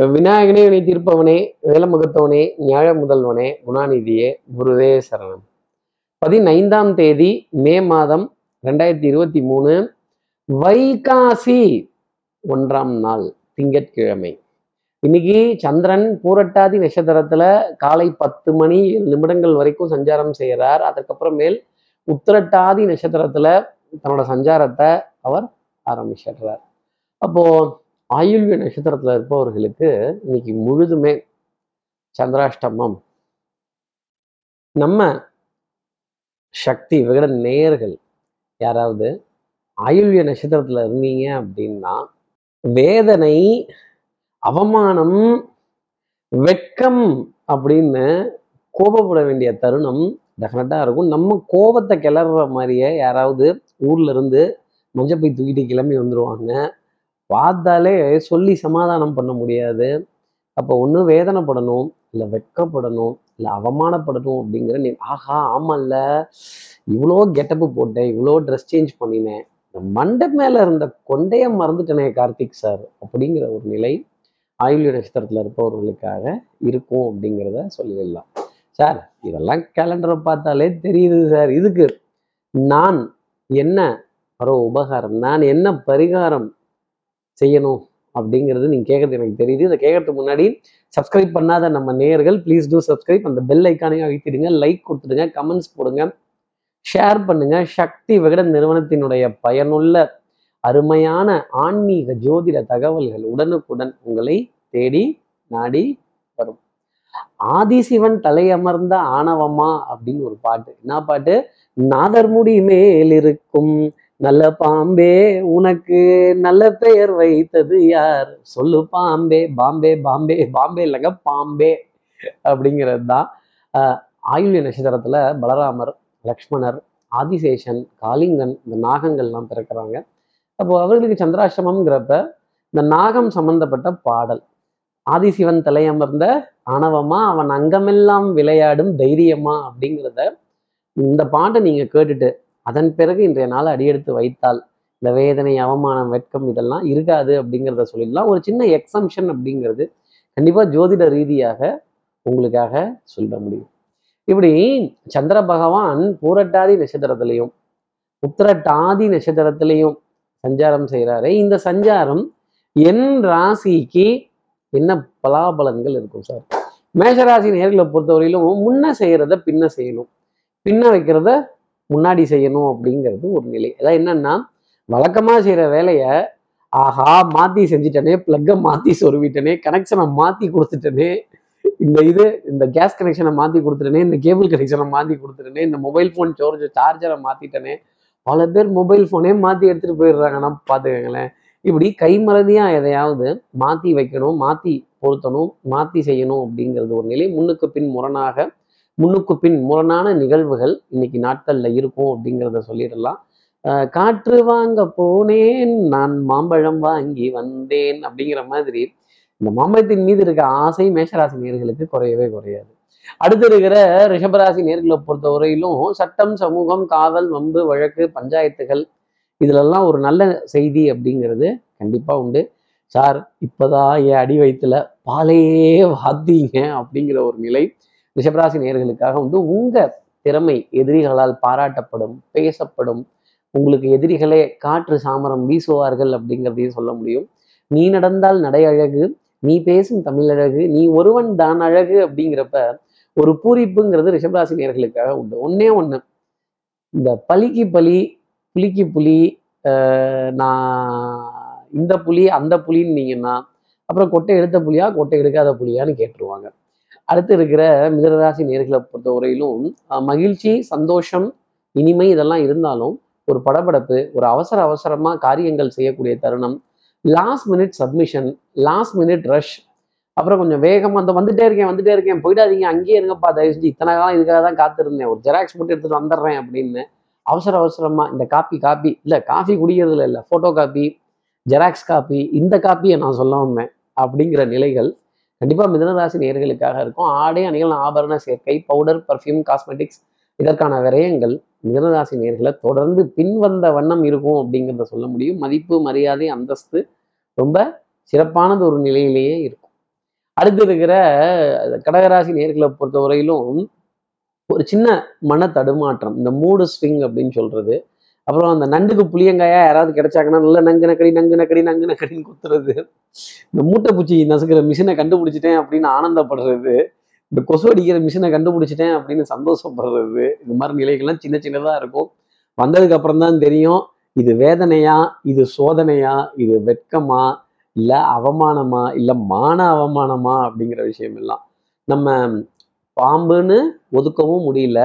விநாயகனே வினை தீர்ப்பவனே வேலமுகத்தவனே ஞாழ முதல்வனே குணாநிதியே குருவே சரணம். பதினைந்தாம் தேதி மே மாதம் ரெண்டாயிரத்தி இருபத்தி மூணு வைகாசி ஒன்றாம் நாள் திங்கட்கிழமை. இன்னைக்கு சந்திரன் பூரட்டாதி நட்சத்திரத்துல காலை பத்து மணி ஏழு நிமிடங்கள் வரைக்கும் சஞ்சாரம் செய்கிறார் அதுக்கப்புறமேல் உத்திரட்டாதி நட்சத்திரத்துல தன்னோட சஞ்சாரத்தை அவர் ஆரம்பிச்சிடுறார். அப்போ ஆயுள்விய நட்சத்திரத்துல இருப்பவர்களுக்கு இன்னைக்கு முழுதுமே சந்திராஷ்டமம். நம்ம சக்தி விகட நேயர்கள் யாராவது ஆயுள்விய நட்சத்திரத்துல இருந்தீங்க அப்படின்னா வேதனை அவமானம் வெட்கம் அப்படின்னு கோபப்பட வேண்டிய தருணம் டெஃபினட்டாக இருக்கும். நம்ம கோபத்தை கிளற மாதிரியே யாராவது ஊர்ல இருந்து மஞ்சப்பை தூக்கிட்டு கிளம்பி வந்துருவாங்க. பார்த்தாலே சொல்லி சமாதானம் பண்ண முடியாது. அப்போ ஒன்று வேதனைப்படணும் இல்லை வெட்கப்படணும் இல்லை அவமானப்படணும் அப்படிங்கிற நீ ஆஹா ஆமால்ல. இவ்வளோ கெட்டப்பு போட்டேன் இவ்வளோ ட்ரெஸ் சேஞ்ச் பண்ணினேன். மண்டை மேலே இருந்த கொண்டைய மறந்துட்டனே கார்த்திக் சார் அப்படிங்கிற ஒரு நிலை ஆயுள்ய நட்சத்திரத்தில் இருப்பவர்களுக்காக இருக்கும் அப்படிங்கிறத சொல்லிடலாம். சார் இதெல்லாம் கேலண்டரை பார்த்தாலே தெரியுது சார் இதுக்கு நான் என்ன வர உபகாரம் நான் என்ன பரிகாரம் செய்யணும் அப்படிங்கிறது நீங்கள் கேட்கறது எனக்கு தெரியுது. இதை கேட்கறதுக்கு முன்னாடி சப்ஸ்கிரைப் பண்ணாத நம்ம நேயர்கள் ப்ளீஸ் டூ சப்ஸ்கிரைப் அந்த பெல் ஐக்கானையும் அழுத்திடுங்க லைக் கொடுத்துடுங்க கமெண்ட்ஸ் போடுங்க ஷேர் பண்ணுங்க. சக்தி விகட நிறுவனத்தினுடைய பயனுள்ள அருமையான ஆன்மீக ஜோதிட தகவல்கள் உடனுக்குடன் உங்களை தேடி நாடி வரும். ஆதிசிவன் தலையமர்ந்த ஆணவமா அப்படின்னு ஒரு பாட்டு. என்ன பாட்டு? நாதர்முடி மேல் இருக்கும் நல்ல பாம்பே உனக்கு நல்ல பெயர் வைத்தது யார்? சொல்லு பாம்பே பாம்பே பாம்பே பாம்பே இல்லைங்க பாம்பே அப்படிங்கிறது தான் ஆயுள்ய நட்சத்திரத்தில் பலராமர் லக்ஷ்மணர் ஆதிசேஷன் காளிங்கன் இந்த நாகங்கள்லாம் பிறக்கிறாங்க. அப்போ அவர்களுக்கு சந்திராசிரமம்ங்கிறப்ப இந்த நாகம் சம்பந்தப்பட்ட பாடல். ஆதிசிவன் தலையமர்ந்த ஆணவமா அவன் அங்கமெல்லாம் விளையாடும் தைரியமா அப்படிங்கிறத இந்த பாட்டை நீங்கள் கேட்டுட்டு அதன் பிறகு இன்றைய நாள் அடியெடுத்து வைத்தால் இந்த வேதனை அவமானம் வெட்கம் இதெல்லாம் இருக்காது அப்படிங்கிறத சொல்லிடலாம். ஒரு சின்ன எக்ஸம்ஷன் அப்படிங்கிறது கண்டிப்பாக ஜோதிட ரீதியாக உங்களுக்காக சொல்ல முடியும். இப்படி சந்திர பகவான் பூரட்டாதி நட்சத்திரத்திலையும் உத்திரட்டாதி நட்சத்திரத்திலையும் சஞ்சாரம் செய்கிறாரு இந்த சஞ்சாரம் என் ராசிக்கு என்ன பலாபலன்கள் இருக்கும் சார்? மேஷராசி நேர்களை பொறுத்தவரையிலும் முன்ன செய்கிறத பின்ன செய்யணும். பின்ன வைக்கிறத முன்னாடி செய்யணும் அப்படிங்கிறது ஒரு நிலை. அதான் என்னன்னா வழக்கமாக செய்கிற வேலையை ஆஹா மாற்றி செஞ்சிட்டனே ப்ளக்கை மாற்றி சொருவிட்டனே கனெக்ஷனை மாற்றி கொடுத்துட்டனே இந்த இது இந்த கேஸ் கனெக்ஷனை மாற்றி கொடுத்துட்டனே இந்த கேபிள் கனெக்ஷனை மாற்றி கொடுத்துட்டனே இந்த மொபைல் ஃபோன் சார்ஜ் சார்ஜரை மாற்றிட்டனே பல பேர் மொபைல் ஃபோனே மாற்றி எடுத்துகிட்டு போயிடுறாங்கன்னா பார்த்துக்கங்களேன். இப்படி கைமறதியாக எதையாவது மாற்றி வைக்கணும் மாற்றி பொருத்தணும் மாற்றி செய்யணும் அப்படிங்கிறது ஒரு நிலை. முன்னுக்கு பின் முரணாக முன்னுக்கு பின் முரணான நிகழ்வுகள் இன்னைக்கு நாட்கள்ல இருக்கும் அப்படிங்கிறத சொல்லிடலாம். காற்று வாங்க போனேன் நான் மாம்பழம் வாங்கி வந்தேன் அப்படிங்கிற மாதிரி இந்த மாம்பழத்தின் மீது இருக்க ஆசை மேஷராசி நேர்களுக்கு குறையவே குறையாது. அடுத்து இருக்கிற ரிஷபராசி நேர்களை பொறுத்த வரையிலும் சட்டம் சமூகம் காவல் வம்பு வழக்கு பஞ்சாயத்துகள் இதுலெல்லாம் ஒரு நல்ல செய்தி அப்படிங்கிறது கண்டிப்பா உண்டு. சார் இப்போதான் என் அடி வயிற்றுல பாலையே வாத்தீங்க அப்படிங்கிற ஒரு நிலை ரிஷபராசி நேர்களுக்காக வந்து உங்க திறமை எதிரிகளால் பாராட்டப்படும் பேசப்படும் உங்களுக்கு எதிரிகளே காற்று சாமரம் வீசுவார்கள் அப்படிங்கிறதையும் சொல்ல முடியும். நீ நடந்தால் நடை அழகு நீ பேசும் தமிழழகு நீ ஒருவன் தான் அழகு அப்படிங்கிறப்ப ஒரு பூரிப்புங்கிறது ரிஷபராசி நேர்களுக்காக உண்டு. ஒன்னே ஒன்று இந்த பலிக்கு பலி புலிக்கு புலி நான் இந்த புலி அந்த புலின்னு நீங்கன்னா அப்புறம் கொட்டை எடுத்த புலியா கொட்டை எடுக்காத புலியான்னு கேட்டுருவாங்க. அடுத்து இருக்கிற மிதனராசி நேர்களை பொறுத்த வரையிலும் மகிழ்ச்சி சந்தோஷம் இனிமை இதெல்லாம் இருந்தாலும் ஒரு படபடப்பு ஒரு அவசர அவசரமா காரியங்கள் செய்யக்கூடிய தருணம் last minute submission last minute rush அப்புறம் கொஞ்சம் வேகமாக அந்த வந்துட்டே இருக்கேன் வந்துட்டே இருக்கேன் போயிடாதீங்க அங்கேயே இருங்கப்பா தயவு செஞ்சு இத்தனை காலம் இதுக்காக தான் காத்திருந்தேன் ஒரு ஜெராக்ஸ் மட்டும் எடுத்துட்டு வந்துடுறேன் அப்படின்னு அவசர அவசரமா இந்த காப்பி காப்பி இல்லை காஃபி குடிக்கிறதுல இல்லை ஃபோட்டோ காப்பி ஜெராக்ஸ் காப்பி இந்த காப்பியை நான் சொல்ல வந்தேன் அப்படிங்கிற நிலைகள் கண்டிப்பாக மிதனராசி நேர்களுக்காக இருக்கும். ஆடை அணிகள் ஆபரண சேர்க்கை பவுடர் பர்ஃப்யூம் காஸ்மெட்டிக்ஸ் இதற்கான விரயங்கள் மிதனராசி நேர்களை தொடர்ந்து பின்வந்த வண்ணம் இருக்கும் அப்படிங்கிறத சொல்ல முடியும். மதிப்பு மரியாதை அந்தஸ்து ரொம்ப சிறப்பானது ஒரு நிலையிலேயே இருக்கும். அடுத்து இருக்கிற கடகராசி நேர்களை பொறுத்தவரையிலும் ஒரு சின்ன மன தடுமாற்றம் இந்த மூடு ஸ்விங் அப்படின்னு சொல்றது அப்புறம் அந்த நண்டுக்கு புளியங்காயா யாராவது கிடைச்சாங்கன்னா நல்ல நங்கு நக்கடி நங்கு நக்கடி நங்கு நக்கடின்னு குத்துறது. இந்த மூட்டை பூச்சி நசுக்கிற மிஷினை கண்டுபிடிச்சிட்டேன் அப்படின்னு ஆனந்தப்படுறது. இந்த கொசு அடிக்கிற மிஷினை கண்டுபிடிச்சிட்டேன் அப்படின்னு சந்தோஷப்படுறது. இந்த மாதிரி நிலைகள்லாம் சின்ன சின்னதாக இருக்கும். வந்ததுக்கு அப்புறம் தான் தெரியும் இது வேதனையா இது சோதனையா இது வெட்கமா இல்லை அவமானமா இல்லை மான அவமானமா அப்படிங்கிற விஷயம் எல்லாம் நம்ம பாம்புன்னு ஒதுக்கவும் முடியல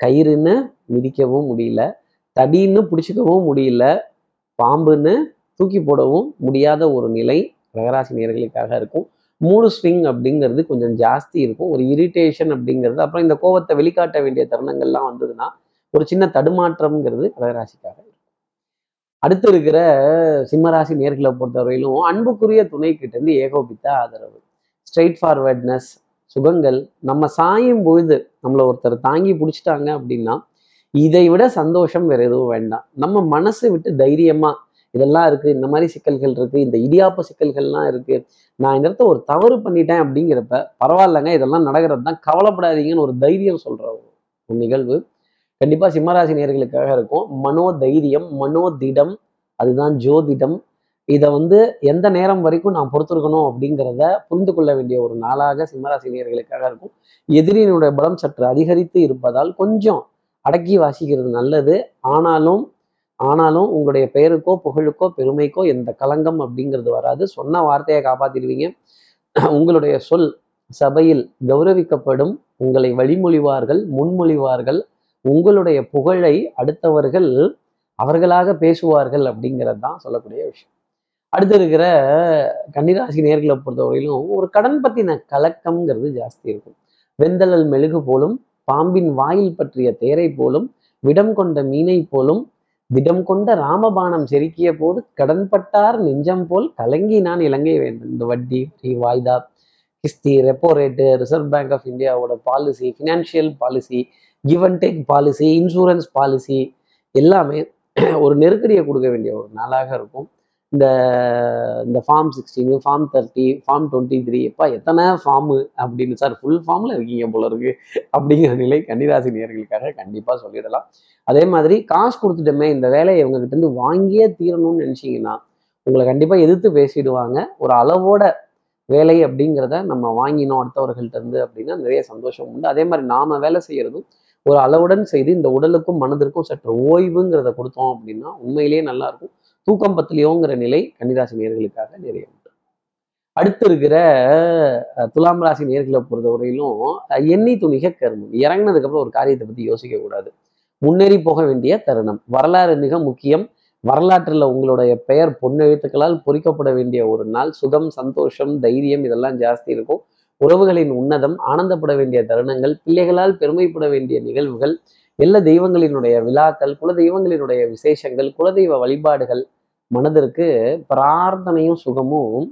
கயிறுன்னு மிதிக்கவும் முடியல தடின்னு பிடிச்சிக்கவும் முடியல. பாம்புன்னு தூக்கி போடவும் முடியாத ஒரு நிலை கடகராசி நேர்களுக்காக இருக்கும். மூணு ஸ்விங் அப்படிங்கிறது கொஞ்சம் ஜாஸ்தி இருக்கும். ஒரு இரிட்டேஷன் அப்படிங்கிறது அப்புறம் இந்த கோவத்தை வெளிக்காட்ட வேண்டிய தருணங்கள்லாம் வந்ததுன்னா ஒரு சின்ன தடுமாற்றம்ங்கிறது கடகராசிக்காக இருக்கும். அடுத்து இருக்கிற சிம்மராசி நேர்களை பொறுத்தவரையிலும் அன்புக்குரிய துணை கிட்ட இருந்து ஏகோபித்த ஆதரவு. ஸ்ட்ரெயிட் ஃபார்வர்ட்னஸ் சுகங்கள். நம்ம சாயும் பொழுது நம்மளை ஒருத்தர் தாங்கி பிடிச்சிட்டாங்க அப்படின்னா இதை விட சந்தோஷம் வேற எதுவும் வேண்டாம். நம்ம மனசு விட்டு தைரியமா இதெல்லாம் இருக்கு இந்த மாதிரி சிக்கல்கள் இருக்கு இந்த இடியாப்ப சிக்கல்கள்லாம் இருக்கு நான் இந்த இடத்த ஒரு தவறு பண்ணிட்டேன் அப்படிங்கிறப்ப பரவாயில்லங்க இதெல்லாம் நடக்கிறது தான் கவலைப்படாதீங்கன்னு ஒரு தைரியம் சொல்ற ஒரு நிகழ்வு. கண்டிப்பா சிம்மராசி நேர்களுக்காக இருக்கும். மனோ தைரியம் மனோதிடம் அதுதான் ஜோதிடம். இதை வந்து எந்த நேரம் வரைக்கும் நான் பொறுத்திருக்கணும் அப்படிங்கிறத புரிந்து கொள்ள வேண்டிய ஒரு நாளாக சிம்மராசி நேர்களுக்காக இருக்கும். எதிரியினுடைய பலம் சற்று அதிகரித்து இருப்பதால் கொஞ்சம் அடக்கி வாசிக்கிறது நல்லது. ஆனாலும் ஆனாலும் உங்களுடைய பெயருக்கோ புகழுக்கோ பெருமைக்கோ எந்த களங்கம் அப்படிங்கிறது வராது. சொன்ன வார்த்தையை காப்பாத்திடுவீங்க. உங்களுடைய சொல் சபையில் கௌரவிக்கப்படும். உங்களை வழிமொழிவார்கள் முன்மொழிவார்கள். உங்களுடைய புகழை அடுத்தவர்கள் அவர்களாக பேசுவார்கள் அப்படிங்கிறது தான் சொல்லக்கூடிய விஷயம். அடுத்து இருக்கிற கன்னிராசி நேர்களை பொறுத்தவரையிலும் ஒரு கடன் பத்தின கலக்கம்ங்கிறது ஜாஸ்தி இருக்கும். வெந்தளல் மெழுகு போலும் பாம்பின் வாயில் பற்றிய தேரை போலும் விடம் கொண்ட மீனை போலும் விடம் கொண்ட ராமபானம் செருக்கிய போது கடன்பட்டார் நெஞ்சம் போல் கலங்கி நான் இலங்கை வேண்டும். இந்த வட்டி வாய்தா கிஸ்தி repo rate reserve bank of இந்தியாவோட policy financial policy give and take policy insurance policy எல்லாமே ஒரு நெருக்கடியை கொடுக்க வேண்டிய ஒரு நாளாக இருக்கும். இந்த இந்த form sixteen form thirty form twenty three எப்பா எத்தனை ஃபார்மு அப்படின்னு சார் ஃபுல் ஃபார்மில் இருக்கீங்க போல இருக்கு. அப்படிங்கிற நிலை கன்னிராசி நேர்களுக்காக கண்டிப்பாக சொல்லிடலாம். அதே மாதிரி காசு கொடுத்துட்டோமே இந்த வேலையை இவங்க இருந்து வாங்கியே தீரணும்னு நினச்சிங்கன்னா உங்களை கண்டிப்பாக எதிர்த்து பேசிடுவாங்க. ஒரு அளவோட வேலை அப்படிங்கிறத நம்ம வாங்கினோம் அடுத்தவர்கள்ட்ட இருந்து அப்படின்னா நிறைய சந்தோஷம் உண்டு. அதே மாதிரி நாம வேலை செய்யறதும் ஒரு அளவுடன் செய்து இந்த உடலுக்கும் மனதிற்கும் சற்று ஓய்வுங்கிறத கொடுத்தோம் அப்படின்னா உண்மையிலேயே நல்லா இருக்கும். தூக்கம் பத்திலையோங்கிற நிலை கன்னிராசி நேர்களுக்காக நிறைய உண்டு. அடுத்து இருக்கிற துலாம் ராசி நேர்களை பொறுத்தவரையிலும் எண்ணி துணிக கருமம். இறங்கினதுக்கப்புறம் ஒரு காரியத்தை பத்தி யோசிக்க கூடாது முன்னேறி போக வேண்டிய தருணம். வரலாறு மிக முக்கியம். வரலாற்றில் உங்களுடைய பெயர் பொன்னெழுத்துக்களால் பொறிக்கப்பட வேண்டிய ஒரு நாள். சுகம் சந்தோஷம் தைரியம் இதெல்லாம் ஜாஸ்தி இருக்கும். உறவுகளின் உன்னதம் ஆனந்தப்பட வேண்டிய தருணங்கள் பிள்ளைகளால் பெருமைப்பட வேண்டிய நிகழ்வுகள் எல்லா தெய்வங்களினுடைய விழாக்கள் குல தெய்வங்களினுடைய விசேஷங்கள் குலதெய்வ வழிபாடுகள் மனதிற்கு பிரார்த்தனையும் சுகமும்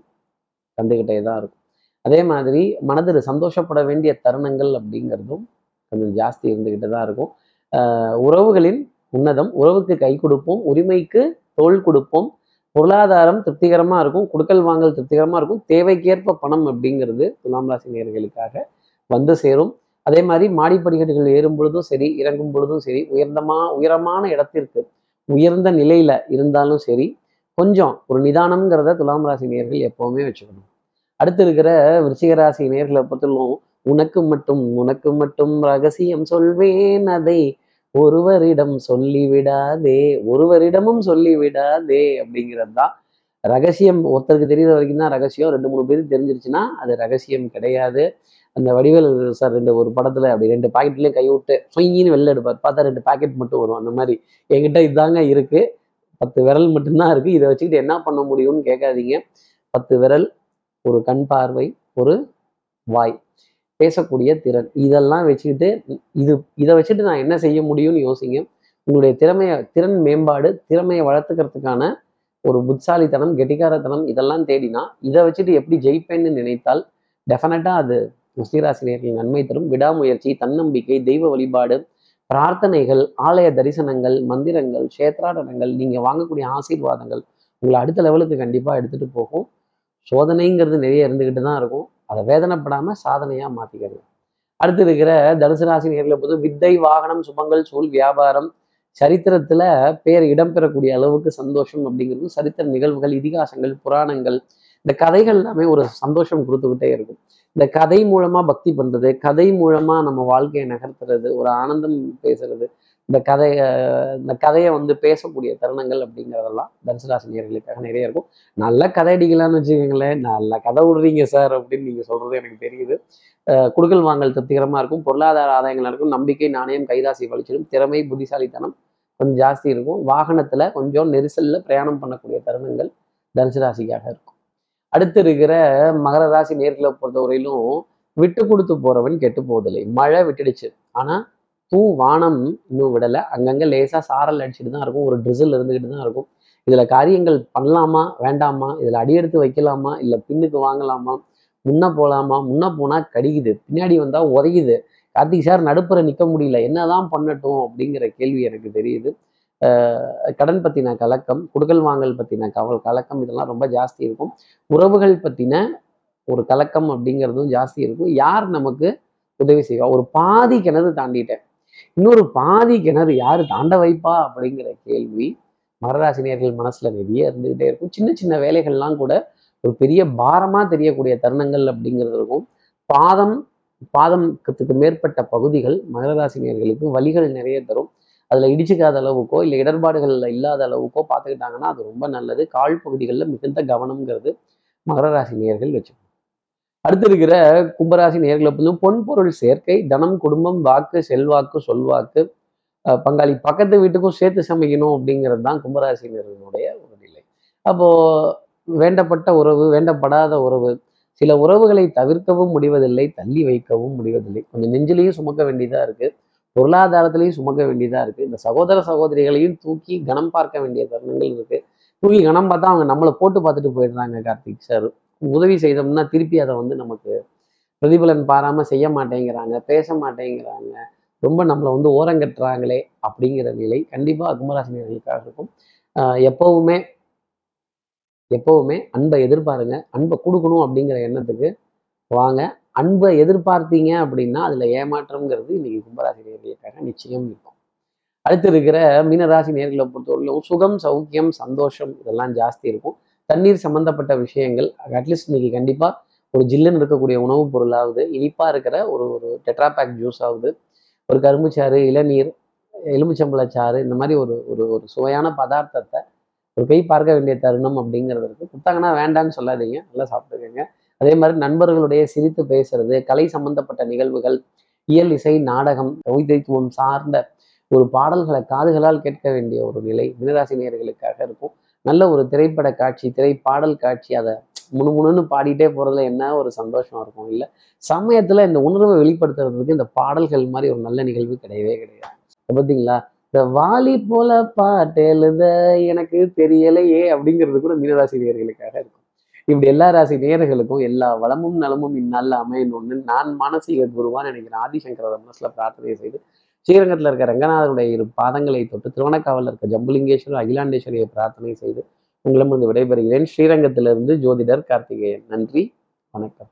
தந்துக்கிட்டே தான் இருக்கும். அதே மாதிரி மனதில் சந்தோஷப்பட வேண்டிய தருணங்கள் அப்படிங்கிறதும் கொஞ்சம் ஜாஸ்தி இருந்துக்கிட்டு தான் இருக்கும் உறவுகளின் உன்னதம் உறவுக்கு கை கொடுப்போம் உரிமைக்கு தோல் கொடுப்போம் பொருளாதாரம் திருப்திகரமாக இருக்கும் குடுக்கல் வாங்கல் திருப்திகரமாக இருக்கும் தேவைக்கேற்ப பணம் அப்படிங்கிறது துலாம் ராசி நேர்களுக்காக வந்து சேரும். அதே மாதிரி மாடிப்படிக்கட்டுகள் ஏறும் பொழுதும் சரி இறங்கும் பொழுதும் சரி உயர்ந்தமா உயரமான இடத்திற்கு உயர்ந்த நிலையில இருந்தாலும் சரி கொஞ்சம் ஒரு நிதானம்ங்கிறத துலாம் ராசி நேர்கள் எப்பவுமே வச்சுக்கணும். அடுத்து இருக்கிற விருச்சிகராசி நேர்களை பற்றிலும் உனக்கு மட்டும் உனக்கு மட்டும் ரகசியம் சொல்வேன் அதை ஒருவரிடம் சொல்லிவிடாதே ஒருவரிடமும் சொல்லிவிடாதே அப்படிங்கிறது தான் ரகசியம். ஒருத்தருக்கு தெரிகிற வரைக்கும் தான் ரகசியம். ரெண்டு மூணு பேருக்கு தெரிஞ்சிருச்சுன்னா அது ரகசியம் கிடையாது. அந்த வடிவேல் சார் ரெண்டு ஒரு படத்துல அப்படி ரெண்டு பாக்கெட்லயும் கை விட்டு வெளில எடுப்பார். பார்த்தா ரெண்டு பாக்கெட் மட்டும் வரும். அந்த மாதிரி என்கிட்ட இதாங்க இருக்கு. பத்து விரல் மட்டும்தான் இருக்கு. இதை வச்சுக்கிட்டு என்ன பண்ண முடியும்னு கேட்காதீங்க. பத்து விரல் ஒரு கண் பார்வை ஒரு வாய். பேசக்கூடிய திறன். இதெல்லாம் வச்சுக்கிட்டு இது இதை வச்சுட்டு நான் என்ன செய்ய முடியும்னு யோசிங்க. உங்களுடைய திறமையை திறன் மேம்பாடு திறமையை வளர்த்துக்கிறதுக்கான ஒரு புட்சாலித்தனம் கெட்டிக்காரத்தனம் இதெல்லாம் தேடினா இதை வச்சுட்டு எப்படி ஜெயிப்பேன்னு நினைத்தால் டெஃபினட்டாக அது ஸ்ரீராசினியர்கள் நன்மை தரும். விடாமுயற்சி தன்னம்பிக்கை தெய்வ வழிபாடு பிரார்த்தனைகள் ஆலய தரிசனங்கள் மந்திரங்கள் கஷேத்ராடனங்கள் நீங்க வாங்கக்கூடிய ஆசீர்வாதங்கள் உங்களை அடுத்த லெவலுக்கு கண்டிப்பா எடுத்துட்டு போகும். சோதனைங்கிறது நிறைய இருந்துக்கிட்டு தான் இருக்கும். அதை வேதனைப்படாம சாதனையா மாற்றிக்கிறது அடுத்து இருக்கிற தனுசு ராசி நேர்களை போது வித்தை வாகனம் சுபங்கள் சூழ் வியாபாரம் சரித்திரத்துல பேர் இடம்பெறக்கூடிய அளவுக்கு சந்தோஷம் அப்படிங்கிறது சரித்திர நிகழ்வுகள் இதிகாசங்கள் புராணங்கள் இந்த கதைகள் எல்லாமே ஒரு சந்தோஷம் கொடுத்துக்கிட்டே இருக்கும். இந்த கதை மூலமா பக்தி பண்றது கதை மூலமா நம்ம வாழ்க்கையை நகர்த்துறது ஒரு ஆனந்தம் பேசுறது இந்த கதைய இந்த கதையை வந்து பேசக்கூடிய தருணங்கள் அப்படிங்கிறதெல்லாம் தனுசுராசினியர்களுக்காக நிறைய இருக்கும். நல்ல கதை அடிக்கலாம்னு வச்சுக்கோங்களேன். நல்ல கதை விடுறீங்க சார் அப்படின்னு நீங்க சொல்றது எனக்கு தெரியுது. குடுக்கல் வாங்கல் திருப்திகரமா இருக்கும். பொருளாதார ஆதாயங்கள் இருக்கும் நம்பிக்கை நாணயம் கைராசி வலிச்சிடும் திறமை புத்திசாலித்தனம் கொஞ்சம் ஜாஸ்தி இருக்கும். வாகனத்துல கொஞ்சம் நெரிசல்ல பிரயாணம் பண்ணக்கூடிய தருணங்கள் தனுசு ராசிக்காக இருக்கும். அடுத்து இருக்கிற மகர ராசி நேர்களை பொறுத்தவரையிலும் விட்டு கொடுத்து போறவன் கெட்டு போவதில்லை. மழை விட்டுடுச்சு. ஆனா தூ வானம் இன்னும் விடலை. அங்கங்கே லேசாக சாரல் அடிச்சுட்டு தான் இருக்கும். ஒரு ட்ரிசில் இருந்துக்கிட்டு தான் இருக்கும். இதில் காரியங்கள் பண்ணலாமா? வேண்டாமா? இதில் அடியெடுத்து வைக்கலாமா? இல்லை பின்னுக்கு வாங்கலாமா? முன்ன போகலாமா முன்ன போனால் கடிக்குது. பின்னாடி வந்தால் உதையுது கார்த்திக் சார் நடுப்புற நிற்க முடியல. என்னதான் பண்ணட்டும் அப்படிங்கிற கேள்வி எனக்கு தெரியுது. கடன் பற்றின கலக்கம் குடுக்கல் வாங்கல் பற்றின கவல் கலக்கம் இதெல்லாம் ரொம்ப ஜாஸ்தி இருக்கும். உறவுகள் பற்றின ஒரு கலக்கம் அப்படிங்கிறதும் ஜாஸ்தி இருக்கும். யார் நமக்கு உதவி செய்வா? ஒரு பாதி கிணறு தாண்டிட்டேன். இன்னொரு பாதி கிணறு யாரு தாண்ட வைப்பா? அப்படிங்கிற கேள்வி மரராசினியர்கள் மனசுல நிறைய இருந்துகிட்டே இருக்கும். சின்ன சின்ன வேலைகள்லாம் கூட ஒரு பெரிய பாரமா தெரியக்கூடிய தருணங்கள் அப்படிங்கிறது இருக்கும். பாதம் பாதத்துக்கு மேற்பட்ட பகுதிகள் மகராசினியர்களுக்கு வழிகள் நிறைய தரும். அதில் இடிச்சுக்காத அளவுக்கோ இல்லை இடர்பாடுகள்ல இல்லாத அளவுக்கோ பார்த்துக்கிட்டாங்கன்னா அது ரொம்ப நல்லது. கால் பகுதிகளில் மிகுந்த கவனம்ங்கிறது மகர ராசி நேர்கள் வச்சுக்கணும். அடுத்து இருக்கிற கும்பராசி நேர்களை வந்து பொன்பொருள் சேர்க்கை தனம் குடும்பம் வாக்கு செல்வாக்கு சொல்வாக்கு பங்காளி பக்கத்து வீட்டுக்கும் சேர்த்து சமைக்கணும் அப்படிங்கிறது தான் கும்பராசினர்களுடைய ஒரு நிலை. அப்போ வேண்டப்பட்ட உறவு வேண்டப்படாத உறவு சில உறவுகளை தவிர்க்கவும் முடிவதில்லை தள்ளி வைக்கவும் முடிவதில்லை. கொஞ்சம் நெஞ்சிலையும் சுமக்க வேண்டியதாக இருக்கு. பொருளாதாரத்திலையும் சுமக்க வேண்டியதா இருக்கு. இந்த சகோதர சகோதரிகளையும் தூக்கி கனம் பார்க்க வேண்டிய தருணங்கள் இருக்கு. தூக்கி கனம் பார்த்தா அவங்க நம்மளை போட்டு பார்த்துட்டு போயிடுறாங்க கார்த்திக் சார். உதவி செய்தோம்னா திருப்பி அதை வந்து நமக்கு பிரதிபலன் பாராமல் செய்ய மாட்டேங்கிறாங்க பேச மாட்டேங்கிறாங்க. ரொம்ப நம்மளை வந்து ஓரங்கட்டுறாங்களே அப்படிங்கிற நிலை கண்டிப்பாக கும்பராசினியர்களுக்காக இருக்கும். எப்போவுமே எப்போவுமே அன்பை எதிர்பாருங்க. அன்பை கொடுக்கணும் அப்படிங்கிற எண்ணத்துக்கு வாங்க. அன்பை எதிர்பார்த்தீங்க அப்படின்னா அதில் ஏமாற்றம்ங்கிறது இன்னைக்கு கும்பராசி நேர்களுக்காக நிச்சயம் இருக்கும். அடுத்து இருக்கிற மீனராசி நேர்களை பொறுத்தவரையிலும் சுகம் சௌக்கியம் சந்தோஷம் இதெல்லாம் ஜாஸ்தி இருக்கும். தண்ணீர் சம்மந்தப்பட்ட விஷயங்கள் அட்லீஸ்ட் இன்னைக்கு கண்டிப்பாக ஒரு ஜில்லுன்னு இருக்கக்கூடிய உணவுப் பொருளாவது இனிப்பாக இருக்கிற ஒரு ஒரு டெட்ராபேக் ஜூஸ் ஆகுது ஒரு கரும்புச்சாறு இளநீர் எலுமிச்சம்பழச்சாறு இந்த மாதிரி ஒரு ஒரு ஒரு சுவையான பதார்த்தத்தை ஒரு கை பார்க்க வேண்டிய தருணம் அப்படிங்கிறது இருக்குது கொடுத்தாங்கன்னா வேண்டான்னு சொல்லாதீங்க. நல்லா சாப்பிட்டுக்கோங்க. அதே மாதிரி நண்பர்களுடைய சிரித்து பேசுறது கலை சம்பந்தப்பட்ட நிகழ்வுகள் இயல் இசை நாடகம் வைத்தியத்துவம் சார்ந்த ஒரு பாடல்களை காதுகளால் கேட்க வேண்டிய ஒரு நிலை மினராசினியர்களுக்காக இருக்கும். நல்ல ஒரு திரைப்பட காட்சி திரைப்பாடல் காட்சி அதை முணுமுணுன்னு பாடிட்டே போகிறதுல என்ன ஒரு சந்தோஷம் இருக்கும்? இல்லை சமயத்தில் இந்த உணர்வை வெளிப்படுத்துறதுக்கு இந்த பாடல்கள் மாதிரி ஒரு நல்ல நிகழ்வு கிடையவே கிடையாது. பார்த்தீங்களா இந்த வாலி போல பாட்டு எழுத எனக்கு தெரியலையே அப்படிங்கிறது கூட மீனராசினியர்களுக்காக இருக்கும். இப்படி எல்லா ராசி நேர்களுக்கும் எல்லா வளமும் நலமும் இந்நாளில் அமையணும்னு நான் மானசீக குருவான்னு நினைக்கிறேன். ஆதிசங்கர மனசுல பிரார்த்தனை செய்து ஸ்ரீரங்கத்தில் இருக்க ரங்கநாதனுடைய இரு பாதங்களை தொட்டு திருவண்ணக்காவலில் இருக்க ஜம்புலிங்கேஸ்வரர் அகிலாண்டேஸ்வரியை பிரார்த்தனை செய்து உங்களிடம் வந்து விடைபெறுகிறேன். ஸ்ரீரங்கத்திலிருந்து ஜோதிடர் கார்த்திகேயன். நன்றி. வணக்கம்.